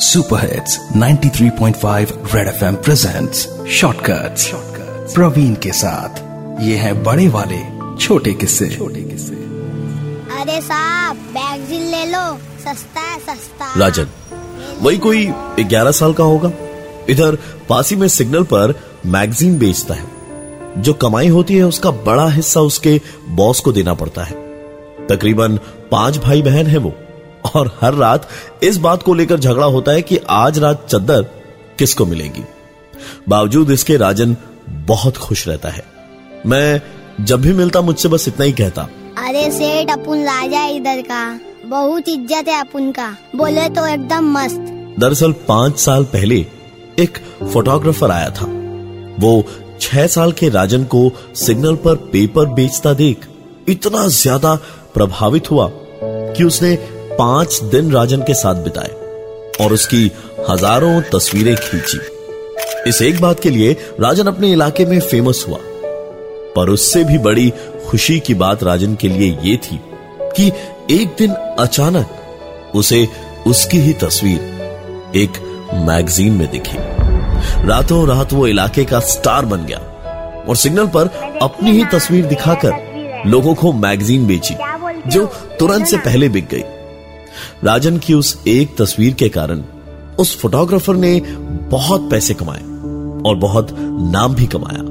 Super hits 93.5 red FM presents shortcuts Praveen के साथ ये है बड़े वाले छोटे किस्से। छोटे किस्से। अरे साहब मैगजीन ले लो। सस्ता है सस्ता। राजन वही कोई ग्यारह साल का होगा? इधर पासी में सिग्नल पर मैगजीन बेचता है। जो कमाई होती है उसका बड़ा हिस्सा उसके बॉस को देना पड़ता है। तकरीबन पाँच भाई बहन है वो। और हर रात इस बात को लेकर झगड़ा होता है कि आज रात चद्दर किसको मिलेगी। बावजूद इसके राजन बहुत खुश रहता है। मैं जब भी मिलता मुझसे बस इतना ही कहता। अरे सेठ अपुन राजा इधर का। बहुत इज़्ज़त है अपुन का। बोले तो एकदम मस्त। दरअसल पाँच साल पहले एक फोटोग्राफर आया था। वो छह साल के राजन को सिग्नल पर पेपर बेचता देख इतना ज़्यादा प्रभावित हुआ कि उसने पाँच दिन राजन के साथ बिताए और उसकी हज़ारों तस्वीरें खींची। इस एक बात के लिए राजन अपने इलाके में फ़ेमस हुआ। पर उससे भी बड़ी खुशी की बात राजन के लिए यह थी कि एक दिन अचानक उसे उसकी ही तस्वीर एक मैगजीन में दिखी। रातों रात वो इलाके का स्टार बन गया और सिग्नल पर अपनी ही तस्वीर दिखाकर लोगों को मैगजीन बेची, जो तुरंत से पहले बिक गई। राजन की उस एक तस्वीर के कारण उस फोटोग्राफर ने बहुत पैसे कमाए और बहुत नाम भी कमाया।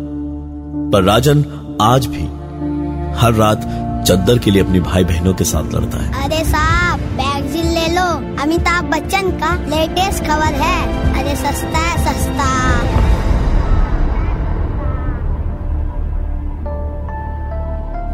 पर राजन आज भी हर रात चद्दर के लिए अपनी भाई बहनों के साथ लड़ता है। अरे साहब मैगजीन ले लो। अमिताभ बच्चन का लेटेस्ट खबर है। अरे सस्ता है, सस्ता।